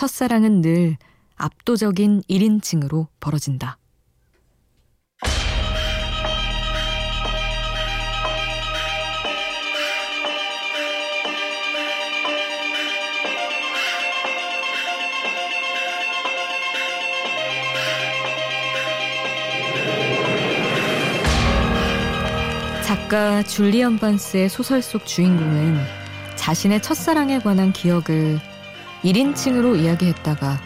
첫사랑은 늘 압도적인 1인칭으로 벌어진다. 작가 줄리언 반스의 소설 속 주인공은 자신의 첫사랑에 관한 기억을 1인칭으로 이야기했다가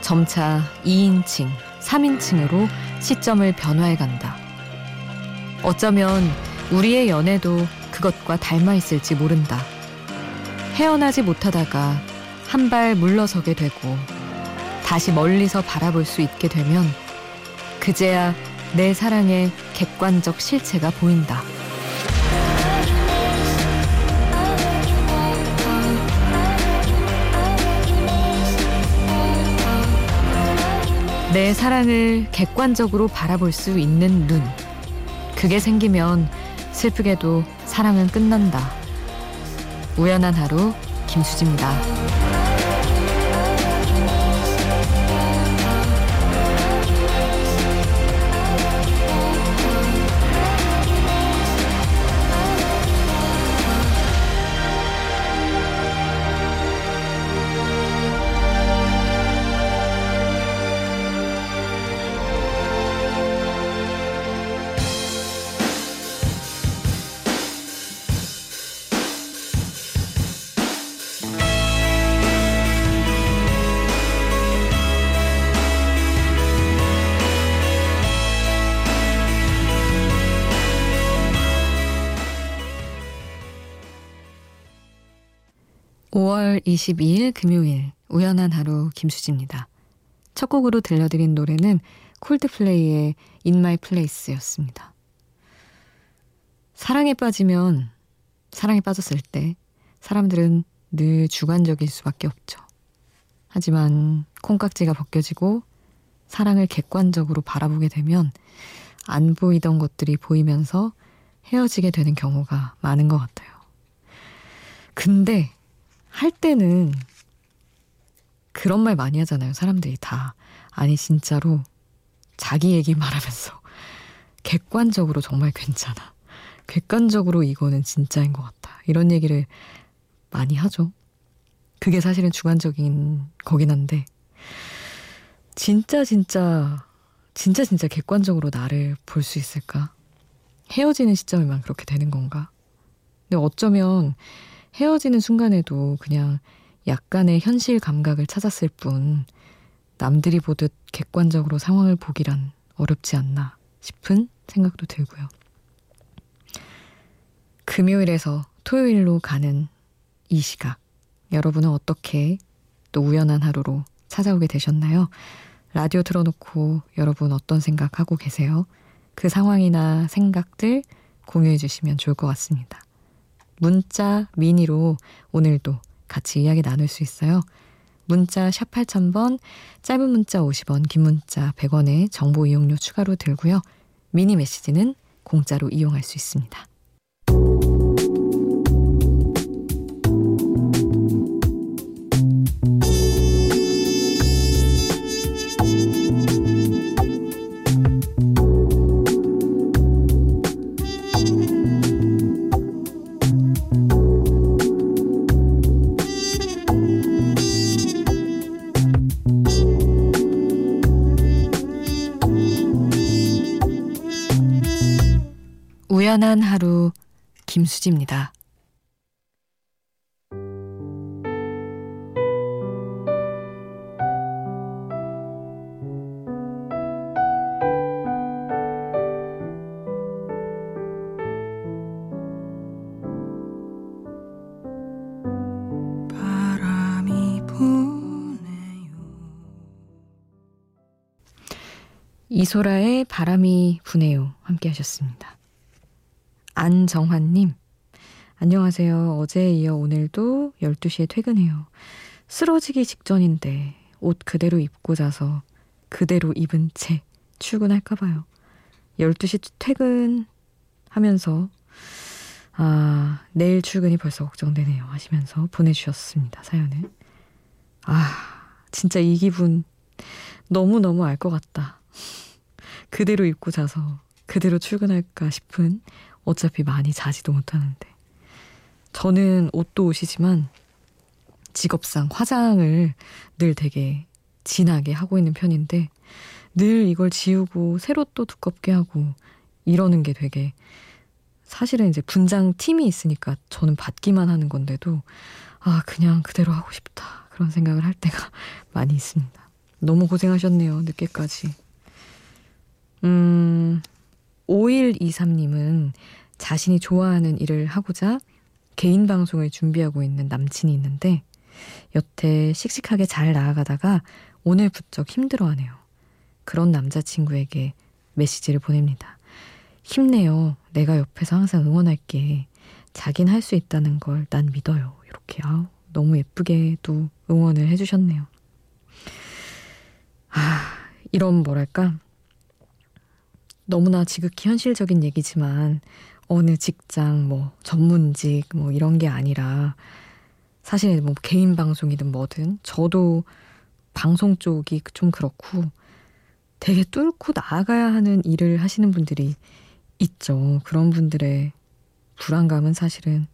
점차 2인칭, 3인칭으로 시점을 변화해 간다. 어쩌면 우리의 연애도 그것과 닮아 있을지 모른다. 헤어나지 못하다가 한 발 물러서게 되고 다시 멀리서 바라볼 수 있게 되면 그제야 내 사랑의 객관적 실체가 보인다. 내 사랑을 객관적으로 바라볼 수 있는 눈. 그게 생기면 슬프게도 사랑은 끝난다. 우연한 하루 김수지입니다. 5월 22일 금요일 우연한 하루 김수지입니다. 첫 곡으로 들려드린 노래는 콜드플레이의 In My Place였습니다. 사랑에 빠지면 사랑에 빠졌을 때 사람들은 늘 주관적일 수밖에 없죠. 하지만 콩깍지가 벗겨지고 사랑을 객관적으로 바라보게 되면 안 보이던 것들이 보이면서 헤어지게 되는 경우가 많은 것 같아요. 근데 할 때는 그런 말 많이 하잖아요. 사람들이 다. 아니, 진짜로 자기 얘기 말하면서 객관적으로 정말 괜찮아. 객관적으로 이거는 진짜인 것 같다. 이런 얘기를 많이 하죠. 그게 사실은 주관적인 거긴 한데, 진짜, 진짜, 진짜, 진짜 객관적으로 나를 볼 수 있을까? 헤어지는 시점에만 그렇게 되는 건가? 근데 어쩌면 헤어지는 순간에도 그냥 약간의 현실 감각을 찾았을 뿐 남들이 보듯 객관적으로 상황을 보기란 어렵지 않나 싶은 생각도 들고요. 금요일에서 토요일로 가는 이 시각, 여러분은 어떻게 또 우연한 하루로 찾아오게 되셨나요? 라디오 틀어놓고 여러분 어떤 생각하고 계세요? 그 상황이나 생각들 공유해 주시면 좋을 것 같습니다. 문자 미니로 오늘도 같이 이야기 나눌 수 있어요. 문자 샵 8000번, 짧은 문자 50원, 긴 문자 100원에 정보 이용료 추가로 들고요. 미니 메시지는 공짜로 이용할 수 있습니다. 우연한 하루 김수지입니다. 이소라의 바람이 부네요. 함께 하셨습니다. 안정환님, 안녕하세요. 어제에 이어 오늘도 12시에 퇴근해요. 쓰러지기 직전인데 옷 그대로 입고 자서 그대로 입은 채 출근할까봐요. 12시 퇴근하면서, 아, 내일 출근이 벌써 걱정되네요. 하시면서 보내주셨습니다. 사연을. 아, 진짜 이 기분 너무너무 알 것 같다. 그대로 입고 자서 그대로 출근할까 싶은 어차피 많이 자지도 못하는데. 저는 옷도 옷이지만 직업상 화장을 늘 되게 진하게 하고 있는 편인데 늘 이걸 지우고 새로 또 두껍게 하고 이러는 게 되게 사실은 이제 분장 팀이 있으니까 저는 받기만 하는 건데도 아 그냥 그대로 하고 싶다 그런 생각을 할 때가 많이 있습니다. 너무 고생하셨네요 늦게까지. 음 5123님은 자신이 좋아하는 일을 하고자 개인 방송을 준비하고 있는 남친이 있는데 여태 씩씩하게 잘 나아가다가 오늘 부쩍 힘들어하네요. 그런 남자친구에게 메시지를 보냅니다. 힘내요. 내가 옆에서 항상 응원할게. 자긴 할 수 있다는 걸 난 믿어요. 이렇게 아 너무 예쁘게도 응원을 해주셨네요. 아 이런 뭐랄까 너무나 지극히 현실적인 얘기지만 어느 직장 뭐 전문직 뭐 이런 게 아니라 사실 뭐 개인 방송이든 뭐든 저도 방송 쪽이 좀 그렇고 되게 뚫고 나아가야 하는 일을 하시는 분들이 있죠. 그런 분들의 불안감은 사실은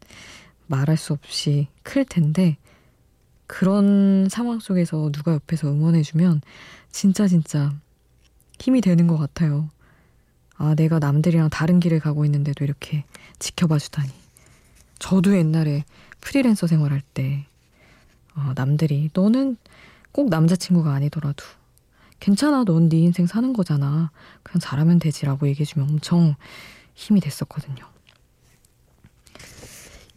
말할 수 없이 클 텐데 그런 상황 속에서 누가 옆에서 응원해주면 진짜 진짜 힘이 되는 것 같아요. 아, 내가 남들이랑 다른 길을 가고 있는데도 이렇게 지켜봐 주다니. 저도 옛날에 프리랜서 생활할 때, 어, 남들이, 너는 꼭 남자친구가 아니더라도, 괜찮아, 넌 네 인생 사는 거잖아. 그냥 잘하면 되지라고 얘기해주면 엄청 힘이 됐었거든요.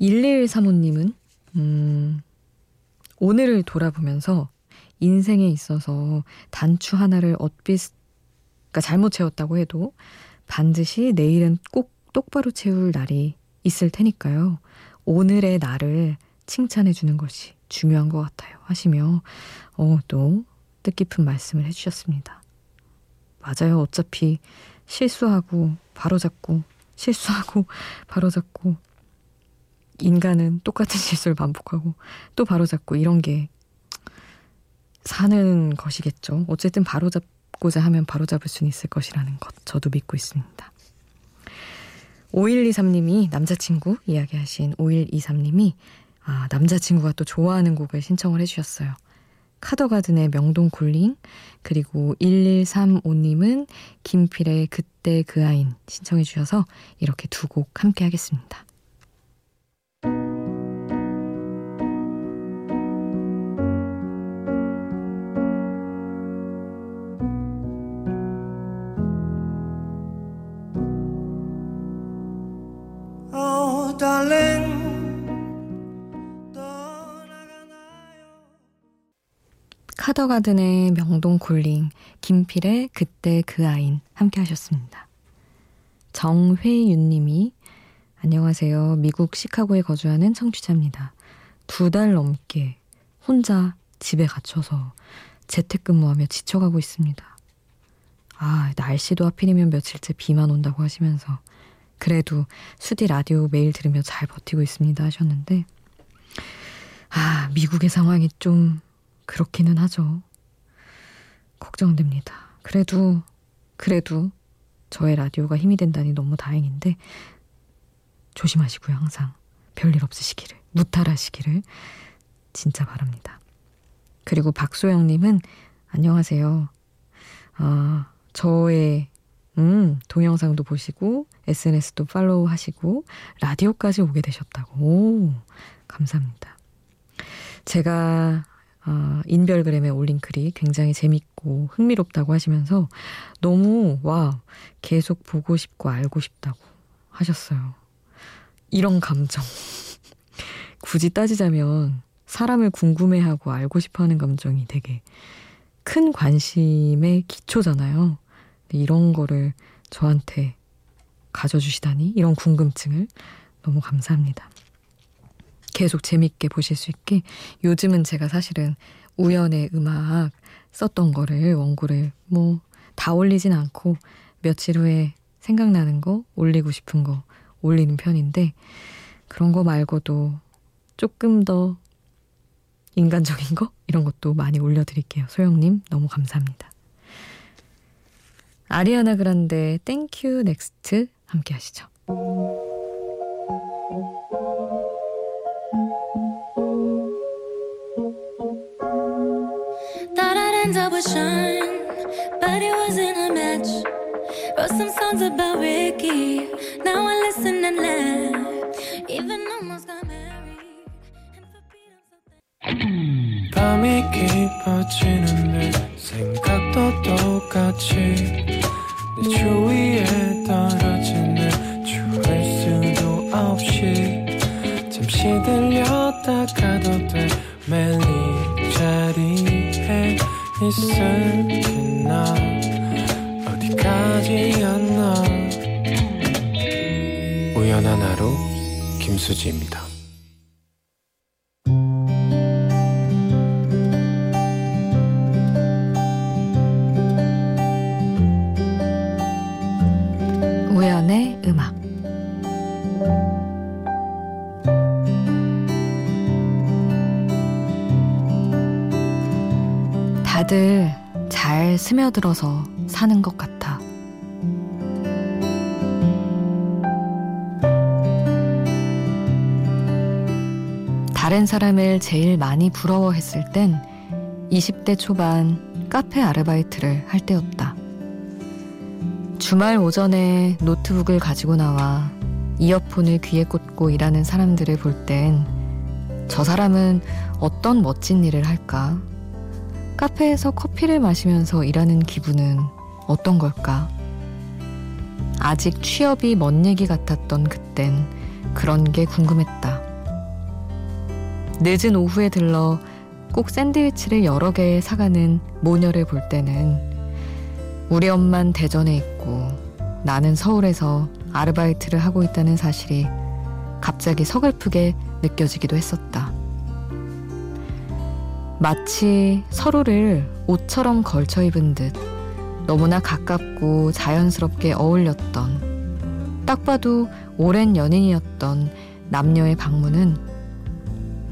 1135님은, 음, 오늘을 돌아보면서 인생에 있어서 단추 하나를 엇비슷, 그러니까 잘못 채웠다고 해도 반드시 내일은 꼭 똑바로 채울 날이 있을 테니까요. 오늘의 날을 칭찬해 주는 것이 중요한 것 같아요. 하시며, 어, 또 뜻깊은 말씀을 해주셨습니다. 맞아요. 어차피 실수하고 바로잡고 실수하고 바로잡고 인간은 똑같은 실수를 반복하고 또 바로잡고 이런 게 사는 것이겠죠. 어쨌든 바로잡 잡고자 하면 바로 잡을 수는 있을 것이라는 것 저도 믿고 있습니다. 5123님이 남자친구 이야기하신 5123님이 아, 남자친구가 또 좋아하는 곡을 신청을 해주셨어요. 카더가든의 명동 콜링 그리고 1135님은 김필의 그때 그 아인 신청해 주셔서 이렇게 두 곡 함께 하겠습니다. 카더가든의 명동 콜링, 김필의 그때 그 아인 함께 하셨습니다. 정회윤 님이 안녕하세요. 미국 시카고에 거주하는 청취자입니다. 두 달 넘게 혼자 집에 갇혀서 재택근무하며 지쳐가고 있습니다. 아, 날씨도 하필이면 며칠째 비만 온다고 하시면서 그래도 수디 라디오 매일 들으며 잘 버티고 있습니다 하셨는데 아, 미국의 상황이 좀 그렇기는 하죠. 걱정됩니다. 그래도, 그래도 저의 라디오가 힘이 된다니 너무 다행인데, 조심하시고요, 항상. 별일 없으시기를, 무탈하시기를 진짜 바랍니다. 그리고 박소영님은, 안녕하세요. 아, 저의, 음, 동영상도 보시고, SNS도 팔로우 하시고, 라디오까지 오게 되셨다고. 오, 감사합니다. 제가 아, 인별그램에 올린 글이 굉장히 재밌고 흥미롭다고 하시면서 너무 와 계속 보고 싶고 알고 싶다고 하셨어요. 이런 감정. 굳이 따지자면 사람을 궁금해하고 알고 싶어하는 감정이 되게 큰 관심의 기초잖아요. 이런 거를 저한테 가져주시다니 이런 궁금증을 너무 감사합니다. 계속 재밌게 보실 수 있게 요즘은 제가 사실은 우연의 음악 썼던 거를 원고를 뭐 다 올리진 않고 며칠 후에 생각나는 거 올리고 싶은 거 올리는 편인데 그런 거 말고도 조금 더 인간적인 거 이런 것도 많이 올려드릴게요. 소영님 너무 감사합니다. 아리아나 그란데 땡큐 넥스트 함께 하시죠. But it wasn't a match. Wrote some songs about Ricky. Now I listen and laugh. Even almost got married. 밤이 깊어지는데 생각도 똑같이 내 주위에 떨어지는 추울 수도 없이 잠시 들렸다 가도 돼 매일 자리에 있을게나 어디까지였나 우연한 하루 김수지입니다. 스며들어서 사는 것 같아. 다른 사람을 제일 많이 부러워했을 땐 20대 초반 카페 아르바이트를 할 때였다. 주말 오전에 노트북을 가지고 나와 이어폰을 귀에 꽂고 일하는 사람들을 볼 땐 저 사람은 어떤 멋진 일을 할까 카페에서 커피를 마시면서 일하는 기분은 어떤 걸까? 아직 취업이 먼 얘기 같았던 그땐 그런 게 궁금했다. 늦은 오후에 들러 꼭 샌드위치를 여러 개 사가는 모녀를 볼 때는 우리 엄만 대전에 있고 나는 서울에서 아르바이트를 하고 있다는 사실이 갑자기 서글프게 느껴지기도 했었다. 마치 서로를 옷처럼 걸쳐 입은 듯 너무나 가깝고 자연스럽게 어울렸던 딱 봐도 오랜 연인이었던 남녀의 방문은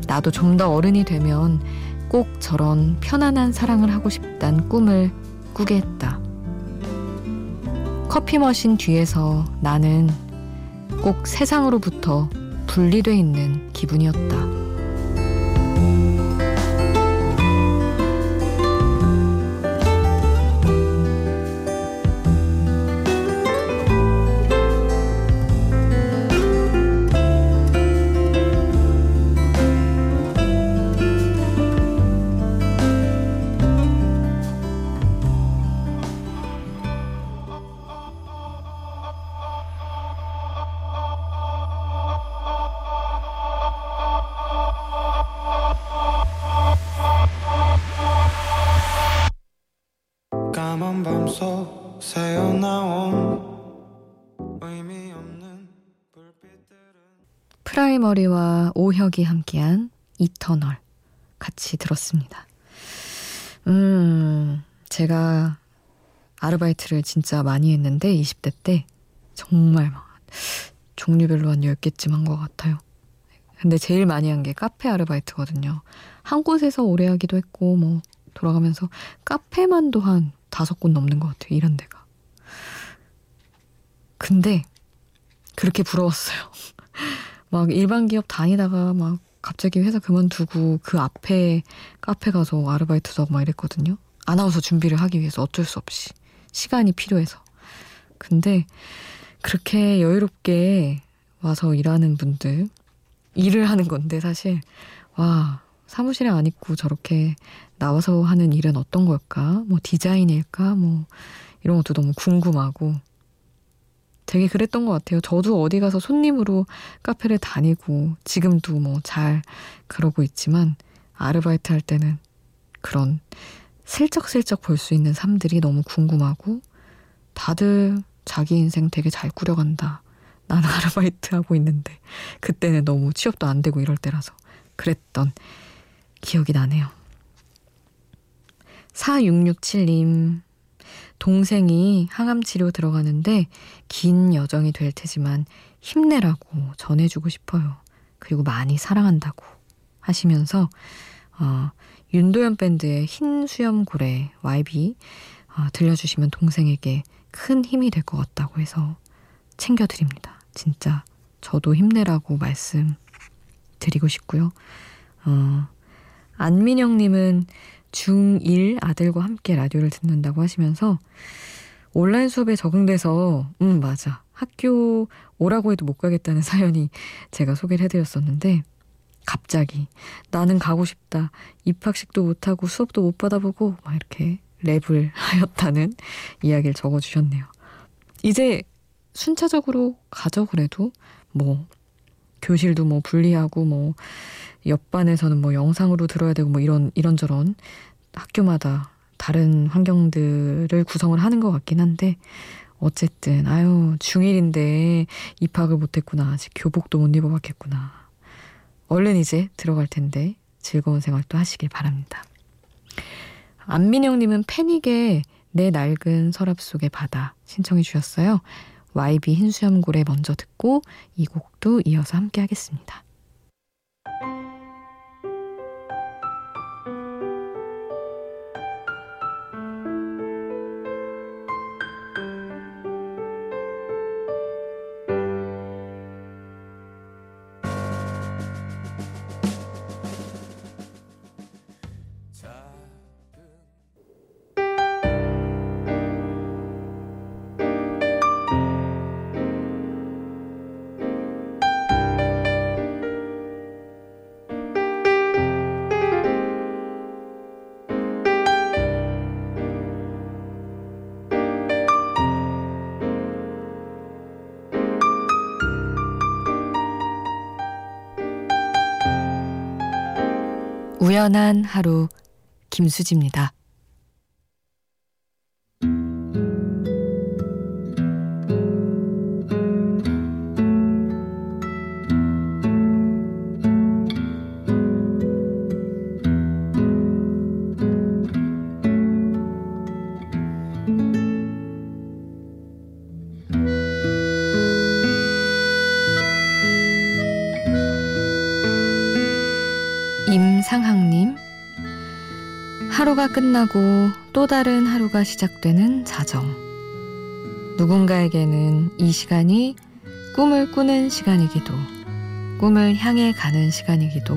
나도 좀 더 어른이 되면 꼭 저런 편안한 사랑을 하고 싶단 꿈을 꾸게 했다. 커피 머신 뒤에서 나는 꼭 세상으로부터 분리돼 있는 기분이었다. 이머리와 오혁이 함께한 이터널 같이 들었습니다. 음, 제가 아르바이트를 진짜 많이 했는데 20대 때 정말 막 종류별로 한 10개쯤 한 것 같아요. 근데 제일 많이 한 게 카페 아르바이트거든요. 한 곳에서 오래 하기도 했고 뭐 돌아가면서 카페만도 한 다섯 곳 넘는 것 같아요. 이런 데가. 근데 그렇게 부러웠어요. 막 일반 기업 다니다가 막 갑자기 회사 그만두고 그 앞에 카페 가서 아르바이트도 하고 막 이랬거든요. 아나운서 준비를 하기 위해서 어쩔 수 없이 시간이 필요해서. 근데 그렇게 여유롭게 와서 일하는 분들 일을 하는 건데 사실 와 사무실에 안 있고 저렇게 나와서 하는 일은 어떤 걸까? 뭐 디자인일까? 뭐 이런 것도 너무 궁금하고 되게 그랬던 것 같아요. 저도 어디 가서 손님으로 카페를 다니고 지금도 뭐 잘 그러고 있지만 아르바이트 할 때는 그런 슬쩍슬쩍 볼 수 있는 삶들이 너무 궁금하고 다들 자기 인생 되게 잘 꾸려간다. 나는 아르바이트 하고 있는데 그때는 너무 취업도 안 되고 이럴 때라서 그랬던 기억이 나네요. 4667님 동생이 항암 치료 들어가는데 긴 여정이 될 테지만 힘내라고 전해주고 싶어요. 그리고 많이 사랑한다고 하시면서 어, 윤도현 밴드의 흰 수염 고래 YB 아, 들려주시면 동생에게 큰 힘이 될 것 같다고 해서 챙겨드립니다. 진짜 저도 힘내라고 말씀드리고 싶고요. 어, 안민영님은 중1 아들과 함께 라디오를 듣는다고 하시면서 온라인 수업에 적응돼서, 음, 맞아. 학교 오라고 해도 못 가겠다는 사연이 제가 소개를 해드렸었는데, 갑자기 나는 가고 싶다. 입학식도 못하고 수업도 못 받아보고, 막 이렇게 랩을 하였다는 이야기를 적어주셨네요. 이제 순차적으로 가죠, 그래도. 뭐, 교실도 뭐 분리하고, 뭐, 옆반에서는 뭐 영상으로 들어야 되고, 뭐 이런, 이런저런 학교마다 다른 환경들을 구성을 하는 것 같긴 한데, 어쨌든, 아유, 중1인데 입학을 못했구나. 아직 교복도 못 입어봤겠구나. 얼른 이제 들어갈 텐데 즐거운 생활 또 하시길 바랍니다. 안민영님은 패닉의 내 낡은 서랍 속의 바다 신청해 주셨어요. YB 흰수염고래 먼저 듣고 이 곡도 이어서 함께 하겠습니다. 우연한 하루 김수지입니다. 하루가 끝나고 또 다른 하루가 시작되는 자정. 누군가에게는 이 시간이 꿈을 꾸는 시간이기도, 꿈을 향해 가는 시간이기도,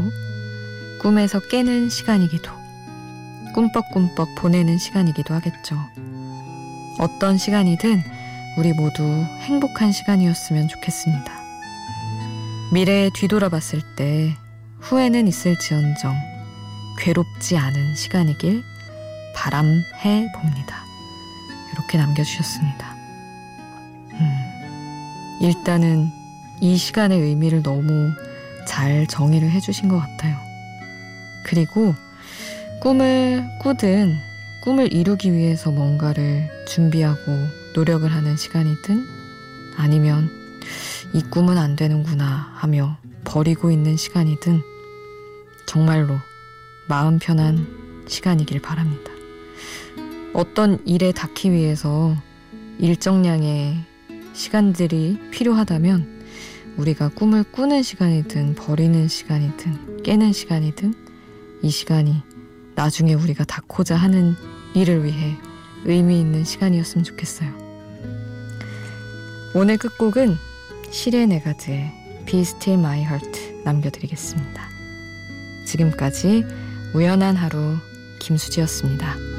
꿈에서 깨는 시간이기도, 꿈뻑꿈뻑 보내는 시간이기도 하겠죠. 어떤 시간이든 우리 모두 행복한 시간이었으면 좋겠습니다. 미래에 뒤돌아봤을 때 후회는 있을지언정 괴롭지 않은 시간이길 바람해 봅니다. 이렇게 남겨주셨습니다. 음, 일단은 이 시간의 의미를 너무 잘 정의를 해주신 것 같아요. 그리고 꿈을 꾸든 꿈을 이루기 위해서 뭔가를 준비하고 노력을 하는 시간이든 아니면 이 꿈은 안 되는구나 하며 버리고 있는 시간이든 정말로 마음 편한 시간이길 바랍니다. 어떤 일에 닿기 위해서 일정량의 시간들이 필요하다면 우리가 꿈을 꾸는 시간이든 버리는 시간이든 깨는 시간이든 이 시간이 나중에 우리가 닿고자 하는 일을 위해 의미 있는 시간이었으면 좋겠어요. 오늘 끝곡은 시레 네가드의 Be Still My Heart 남겨드리겠습니다. 지금까지 우연한 하루 김수지였습니다.